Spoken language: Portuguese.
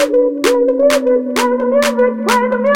Fuckers!